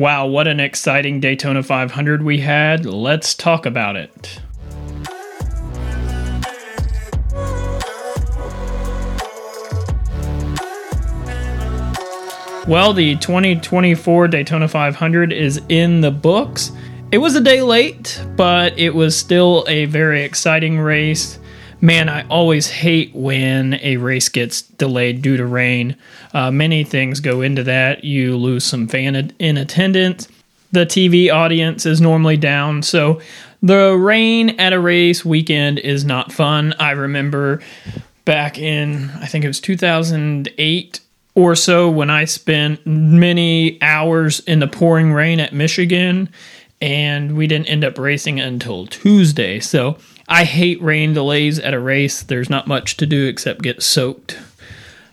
Wow, what an exciting Daytona 500 we had. Let's talk about it. Well, the 2024 Daytona 500 is in the books. It was a day late, but it was still a very exciting race. Man, I always hate when a race gets delayed due to rain. Uh, many things go into that. You lose some fan in attendance. The TV audience is normally down. So the rain at a race weekend is not fun. I remember back in, I think it was 2008 or so when I spent many hours in the pouring rain at Michigan and we didn't end up racing until Tuesday. So I hate rain delays at a race. There's not much to do except get soaked.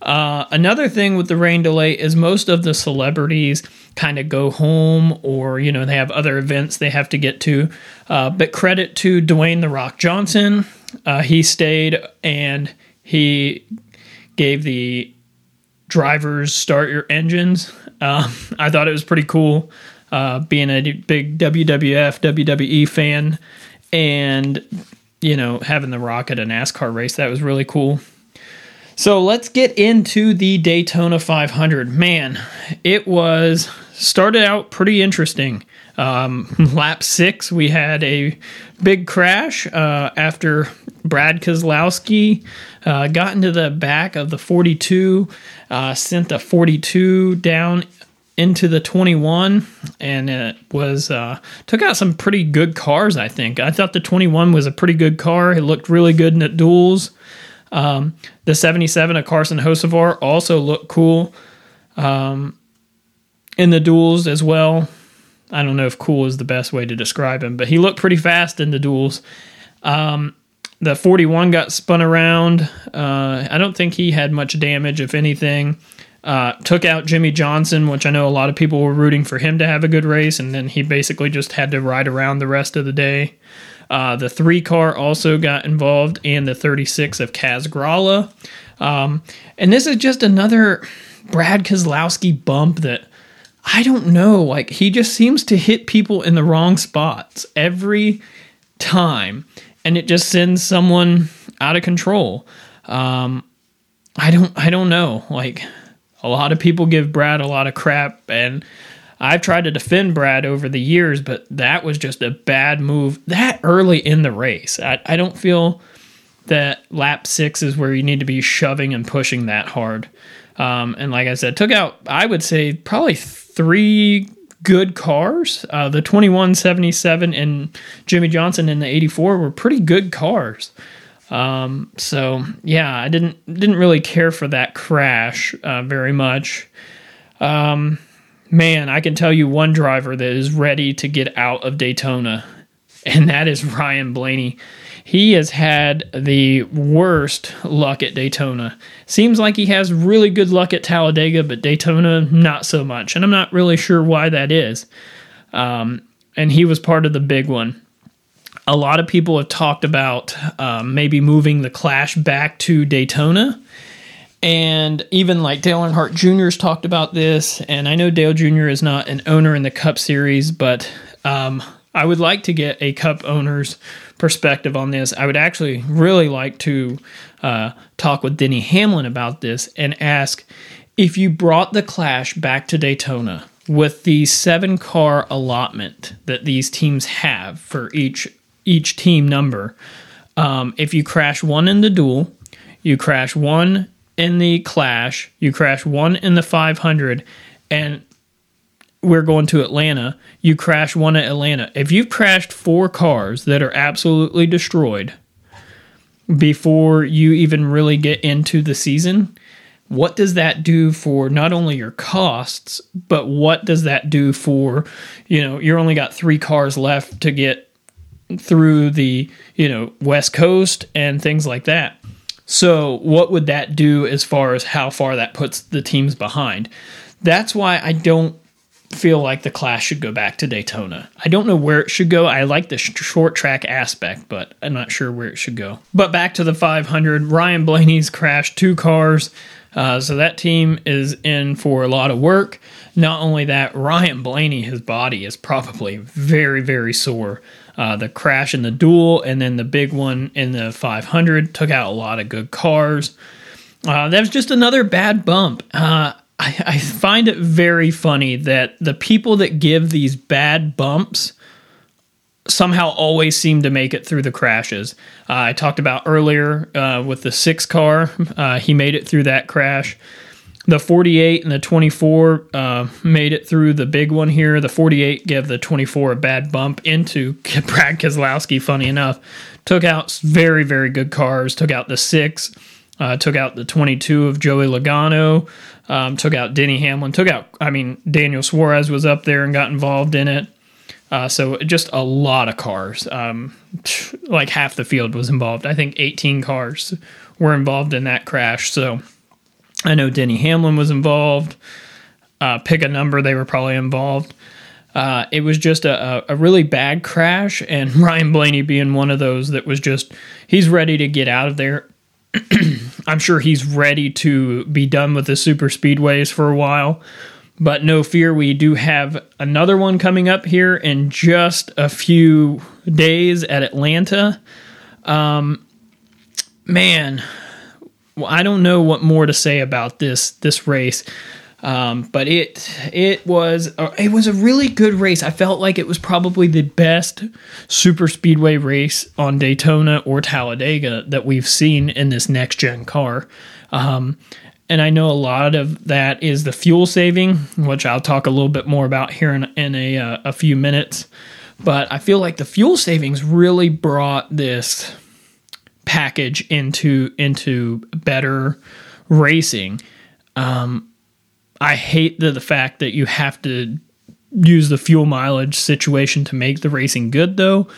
Uh, another thing with the rain delay is most of the celebrities kind of go home or, you know, they have other events they have to get to. Uh, but credit to Dwayne The Rock Johnson. Uh, he stayed and he gave the drivers start your engines. Um, I thought it was pretty cool uh, being a big WWF, WWE fan, and you know having the Rock at a NASCAR race. That was really cool. So let's get into the Daytona 500. Man, it was started out pretty interesting. Um, lap six, we had a big crash uh, after Brad Keselowski uh, got into the back of the 42, uh, sent the 42 down into the 21 and it was uh, took out some pretty good cars i think i thought the 21 was a pretty good car it looked really good in the duels um, the 77 of carson hocevar also looked cool um, in the duels as well I don't know if cool is the best way to describe him, but he looked pretty fast in the duels. Um, the 41 got spun around. Uh, I don't think he had much damage, if anything. Uh, took out Jimmie Johnson, which I know a lot of people were rooting for him to have a good race, and then he basically just had to ride around the rest of the day. Uh, the three car also got involved, in the 36 of Kaz Grala. Um, and this is just another Brad Keselowski bump that I don't know. Like he just seems to hit people in the wrong spots every time, and it just sends someone out of control. Um, I don't. I don't know. Like a lot of people give Brad a lot of crap, and I've tried to defend Brad over the years, but that was just a bad move that early in the race. I, I don't feel that lap six is where you need to be shoving and pushing that hard. Um, and like I said, took out, I would say, probably three good cars. Uh, the 2177 and Jimmie Johnson in the 84 were pretty good cars. Um, so yeah, I didn't didn't really care for that crash uh, very much. Um, man, I can tell you one driver that is ready to get out of Daytona, and that is Ryan Blaney. He has had the worst luck at Daytona. Seems like he has really good luck at Talladega, but Daytona, not so much. And I'm not really sure why that is. Um, and he was part of the big one. A lot of people have talked about um, maybe moving the Clash back to Daytona. And even like Dale Earnhardt Jr. has talked about this. And I know Dale Jr. is not an owner in the Cup Series, but um, I would like to get a Cup owner's perspective on this. I would actually really like to uh, talk with Denny Hamlin about this and ask if you brought the Clash back to Daytona with the seven car allotment that these teams have for each each team number. Um, if you crash one in the duel, you crash one in the Clash, you crash one in the 500, and we're going to Atlanta, you crash one at Atlanta. If you've crashed four cars that are absolutely destroyed before you even really get into the season, what does that do for not only your costs, but what does that do for, you know, you're only got three cars left to get through the, you know, West Coast and things like that. So, what would that do as far as how far that puts the teams behind? That's why I don't feel like the Clash should go back to Daytona. I don't know where it should go. I like the sh- short track aspect, but I'm not sure where it should go. But back to the 500, Ryan Blaney's crashed two cars. Uh, so that team is in for a lot of work. Not only that, Ryan Blaney, his body is probably very, very sore. Uh, the crash in the duel and then the big one in the 500 took out a lot of good cars. Uh, that was just another bad bump. Uh, I, I find it very funny that the people that give these bad bumps somehow always seem to make it through the crashes. Uh, I talked about earlier uh, with the six car, uh, he made it through that crash. The 48 and the 24 uh, made it through the big one here. The 48 gave the 24 a bad bump into Brad Keselowski, funny enough. Took out very, very good cars, took out the six. Uh, took out the 22 of Joey Logano, um, took out Denny Hamlin, took out, I mean, Daniel Suarez was up there and got involved in it. Uh, so just a lot of cars. Um, like half the field was involved. I think 18 cars were involved in that crash. So I know Denny Hamlin was involved. Uh, pick a number, they were probably involved. Uh, it was just a, a really bad crash, and Ryan Blaney being one of those that was just, he's ready to get out of there. I'm sure he's ready to be done with the super speedways for a while. But no fear, we do have another one coming up here in just a few days at Atlanta. Um, man, well, I don't know what more to say about this this race. Um, but it it was uh, it was a really good race. I felt like it was probably the best super speedway race on Daytona or Talladega that we've seen in this next gen car. Um, and I know a lot of that is the fuel saving, which I'll talk a little bit more about here in, in a, uh, a few minutes. But I feel like the fuel savings really brought this package into into better racing. Um, I hate the, the fact that you have to use the fuel mileage situation to make the racing good, though.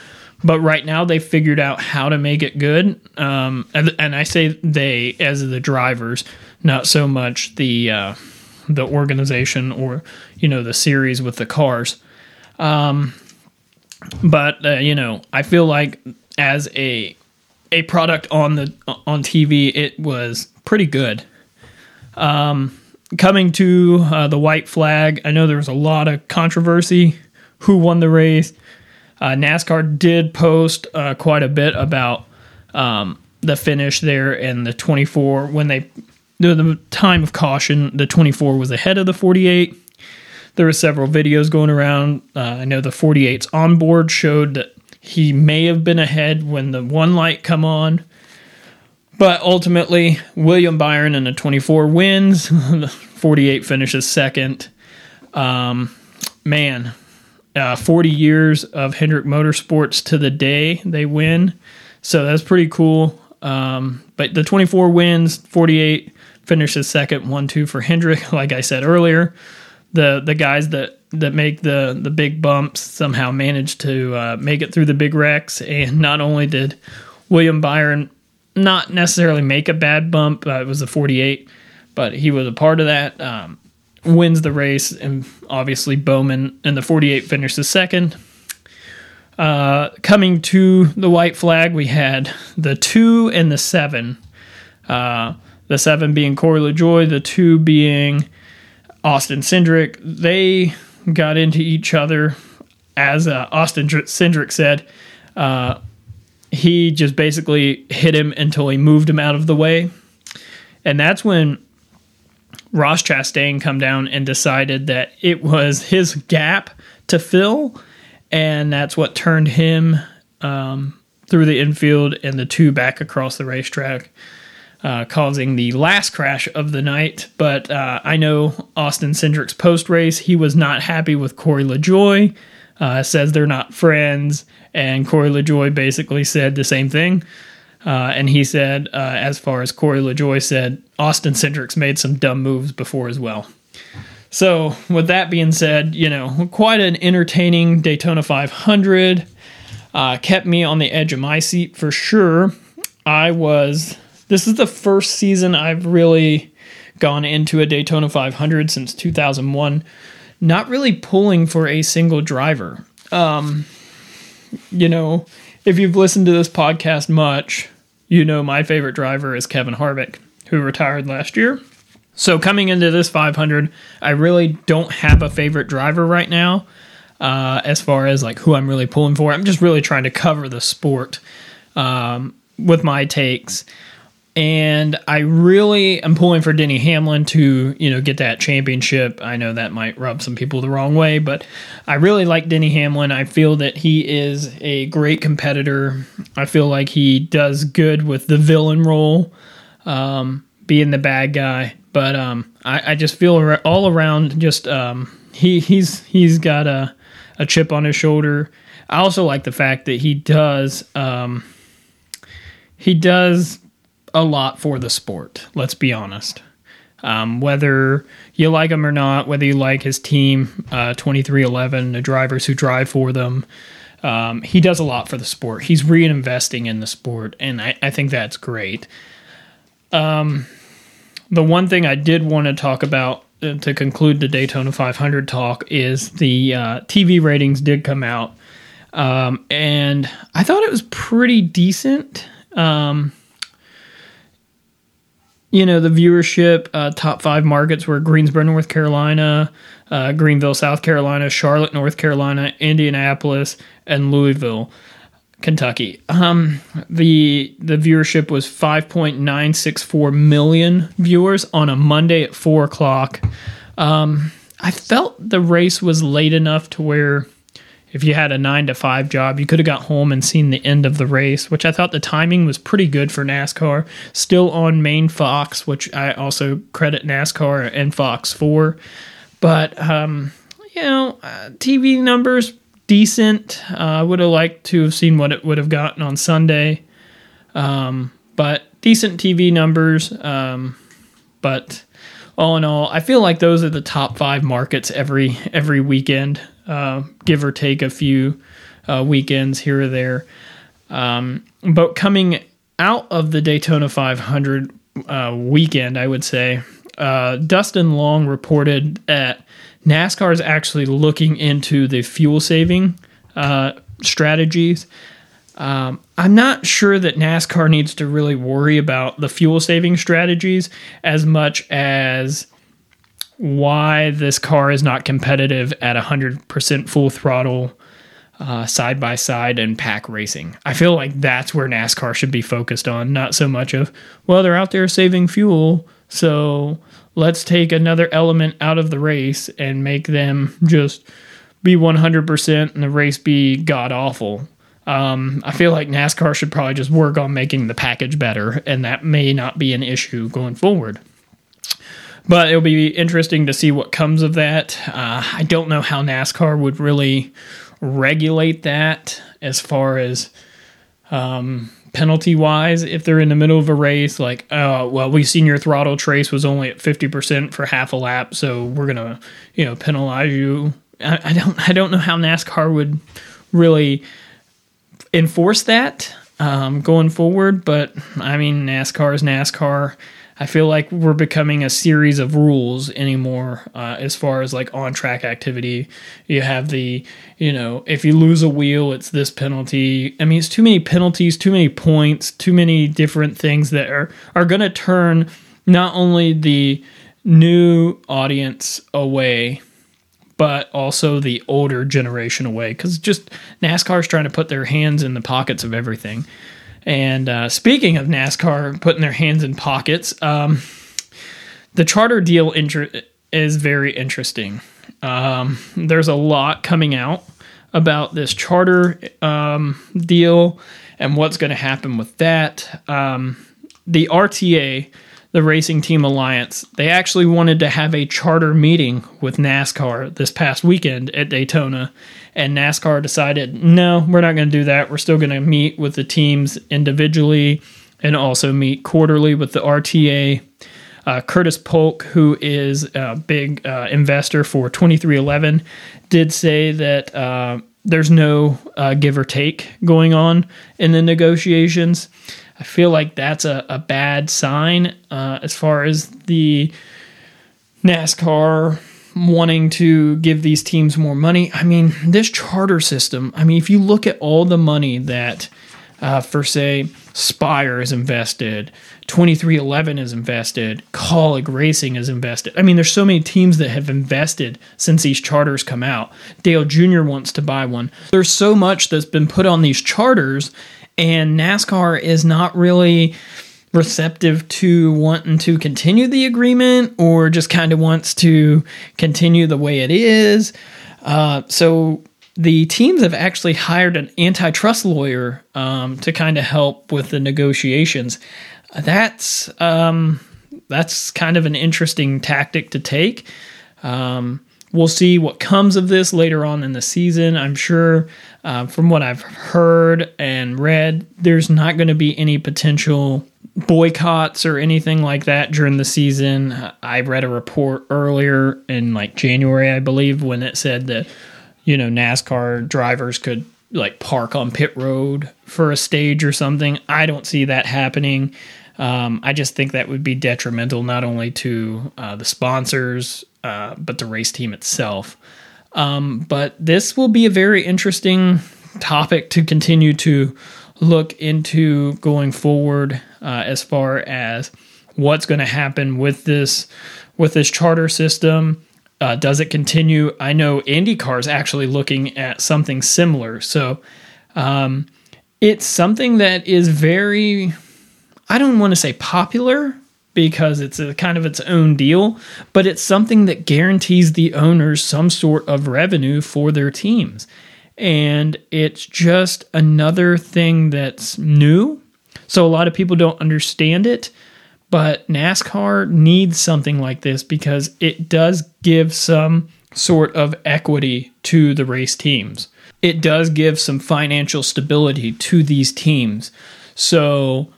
But right now, they figured out how to make it good. Um, and, and, I say they as the drivers, not so much the uh, the organization or you know the series with the cars. Um, but uh, you know, I feel like as a a product on the on TV, it was pretty good. Um, coming to uh, the white flag, I know there was a lot of controversy who won the race. Uh, NASCAR did post uh, quite a bit about um, the finish there and the 24 when they the, time of caution. The 24 was ahead of the 48. There were several videos going around. Uh, I know the 48's onboard showed that he may have been ahead when the one light come on but ultimately, William Byron in a 24 wins. 48 finishes second. Um, man, uh, 40 years of Hendrick Motorsports to the day they win. So that's pretty cool. Um, but the 24 wins, 48 finishes second, 1 2 for Hendrick. Like I said earlier, the, the guys that, that make the, the big bumps somehow managed to uh, make it through the big wrecks. And not only did William Byron not necessarily make a bad bump. Uh, it was a 48, but he was a part of that. Um, wins the race, and obviously Bowman in the 48 finishes second. Uh, coming to the white flag, we had the two and the seven. Uh, the seven being Corey LaJoie, the two being Austin Cindric. They got into each other, as uh, Austin Cindric said. Uh, he just basically hit him until he moved him out of the way. And that's when Ross Chastain come down and decided that it was his gap to fill, and that's what turned him um, through the infield and the two back across the racetrack, uh, causing the last crash of the night. But uh, I know Austin Cindric's post race, he was not happy with Corey LaJoie. Uh, says they're not friends and Corey LaJoie basically said the same thing. Uh, and he said, uh, as far as Corey LaJoie said, Austin Cindric's made some dumb moves before as well. So, with that being said, you know, quite an entertaining Daytona 500. Uh, kept me on the edge of my seat for sure. I was, this is the first season I've really gone into a Daytona 500 since 2001, not really pulling for a single driver. Um, you know, if you've listened to this podcast much, you know my favorite driver is Kevin Harvick, who retired last year. So coming into this 500, I really don't have a favorite driver right now. Uh, as far as like who I'm really pulling for, I'm just really trying to cover the sport um, with my takes and I really am pulling for Denny Hamlin to you know get that championship. I know that might rub some people the wrong way, but I really like Denny Hamlin. I feel that he is a great competitor. I feel like he does good with the villain role, um, being the bad guy. But um, I, I, just feel all around just um, he he's he's got a a chip on his shoulder. I also like the fact that he does um, he does a lot for the sport. Let's be honest. Um, whether you like him or not, whether you like his team, uh, 2311, the drivers who drive for them, um, he does a lot for the sport. He's reinvesting in the sport, and I, I think that's great. Um, the one thing I did want to talk about uh, to conclude the Daytona 500 talk is the uh, TV ratings did come out, um, and I thought it was pretty decent. Um, you know the viewership uh, top five markets were greensboro north carolina uh, greenville south carolina charlotte north carolina indianapolis and louisville kentucky. Um, the the viewership was 5.964 million viewers on a monday at 4 o'clock. Um, i felt the race was late enough to where if you had a nine to five job, you could have got home and seen the end of the race, which I thought the timing was pretty good for NASCAR. Still on main Fox, which I also credit NASCAR and Fox for. But, um, you know, uh, TV numbers decent. Uh, I would have liked to have seen what it would have gotten on Sunday. Um, but decent TV numbers. Um, but all in all, I feel like those are the top five markets every every weekend uh, give or take a few uh, weekends here or there. Um, but coming out of the Daytona 500 uh, weekend, I would say, uh, Dustin Long reported that NASCAR is actually looking into the fuel saving uh, strategies. Um, I'm not sure that NASCAR needs to really worry about the fuel saving strategies as much as why this car is not competitive at 100% full throttle side by side and pack racing. I feel like that's where NASCAR should be focused on, not so much of, well, they're out there saving fuel, so let's take another element out of the race and make them just be 100% and the race be god awful. Um, I feel like NASCAR should probably just work on making the package better, and that may not be an issue going forward. But it'll be interesting to see what comes of that. Uh, I don't know how NASCAR would really regulate that as far as um, penalty wise. If they're in the middle of a race, like, oh, well, we've seen your throttle trace was only at 50% for half a lap, so we're going to, you know, penalize you. I, I, don't, I don't know how NASCAR would really enforce that um, going forward, but I mean, NASCAR is NASCAR. I feel like we're becoming a series of rules anymore uh, as far as like on track activity. You have the, you know, if you lose a wheel, it's this penalty. I mean, it's too many penalties, too many points, too many different things that are, are going to turn not only the new audience away, but also the older generation away because just NASCAR is trying to put their hands in the pockets of everything. And uh, speaking of NASCAR putting their hands in pockets, um, the charter deal inter- is very interesting. Um, there's a lot coming out about this charter um, deal and what's going to happen with that. Um, the RTA, the Racing Team Alliance, they actually wanted to have a charter meeting with NASCAR this past weekend at Daytona and NASCAR decided, no, we're not going to do that. We're still going to meet with the teams individually and also meet quarterly with the RTA. Uh, Curtis Polk, who is a big uh, investor for 2311, did say that uh, there's no uh, give or take going on in the negotiations. I feel like that's a, a bad sign uh, as far as the NASCAR wanting to give these teams more money. I mean, this charter system, I mean, if you look at all the money that, uh, for say, Spire is invested, 2311 is invested, Kaulig Racing is invested. I mean, there's so many teams that have invested since these charters come out. Dale Jr. wants to buy one. There's so much that's been put on these charters, and NASCAR is not really receptive to wanting to continue the agreement or just kind of wants to continue the way it is. Uh, so the teams have actually hired an antitrust lawyer um, to kind of help with the negotiations. That's um, that's kind of an interesting tactic to take. Um, we'll see what comes of this later on in the season. I'm sure, uh, from what I've heard and read, there's not going to be any potential boycotts or anything like that during the season. I read a report earlier in like January, I believe, when it said that you know, NASCAR drivers could like park on pit road for a stage or something. I don't see that happening. Um, I just think that would be detrimental not only to uh, the sponsors, uh, but the race team itself. Um, but this will be a very interesting topic to continue to look into going forward uh, as far as what's going to happen with this with this charter system uh, does it continue? I know IndyCar is actually looking at something similar. So um, it's something that is very, I don't want to say popular because it's a kind of its own deal, but it's something that guarantees the owners some sort of revenue for their teams. And it's just another thing that's new. So a lot of people don't understand it. But NASCAR needs something like this because it does give some sort of equity to the race teams. It does give some financial stability to these teams. So,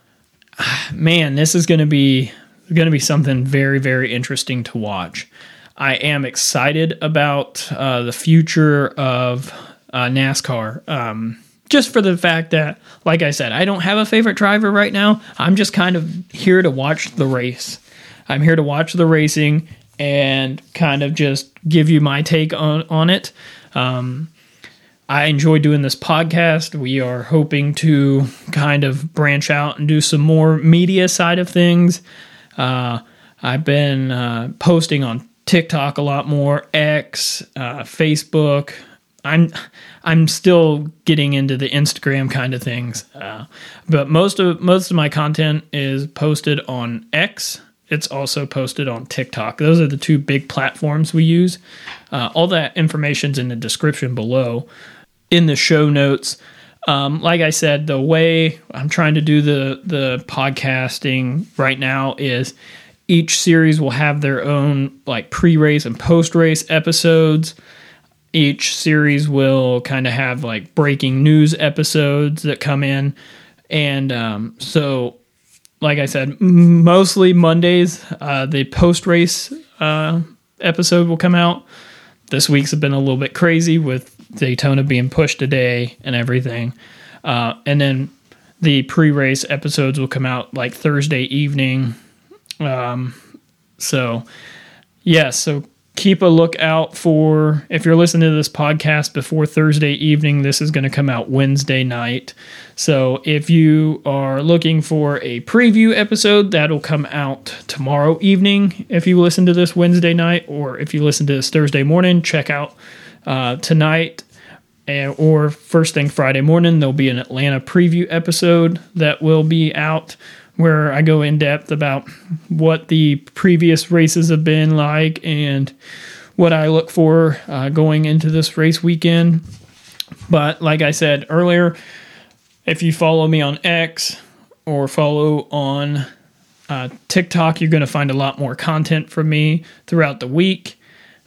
ah, man, this is going to be going to be something very very interesting to watch. I am excited about uh, the future of uh, NASCAR. Um, just for the fact that, like I said, I don't have a favorite driver right now. I'm just kind of here to watch the race. I'm here to watch the racing and kind of just give you my take on, on it. Um, I enjoy doing this podcast. We are hoping to kind of branch out and do some more media side of things. Uh, I've been uh, posting on TikTok a lot more, X, uh, Facebook, I'm I'm still getting into the Instagram kind of things, uh, but most of most of my content is posted on X. It's also posted on TikTok. Those are the two big platforms we use. Uh, all that information's in the description below, in the show notes. Um, like I said, the way I'm trying to do the the podcasting right now is each series will have their own like pre-race and post-race episodes each series will kind of have like breaking news episodes that come in. And um, so, like I said, mostly Mondays, uh, the post race uh, episode will come out. This week's been a little bit crazy with Daytona being pushed today and everything. Uh, and then the pre race episodes will come out like Thursday evening. Um, so, yeah, so keep a lookout for if you're listening to this podcast before Thursday evening, this is going to come out Wednesday night. So if you are looking for a preview episode, that'll come out tomorrow evening if you listen to this Wednesday night, or if you listen to this Thursday morning, check out uh, tonight. or first thing Friday morning, there'll be an Atlanta preview episode that will be out where I go in depth about what the previous races have been like and what I look for uh, going into this race weekend. But like I said earlier, if you follow me on X or follow on uh, TikTok, you're going to find a lot more content from me throughout the week.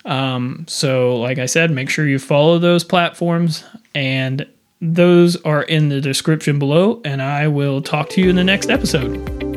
Um, so, like I said, make sure you follow those platforms, and those are in the description below, and I will talk to you in the next episode.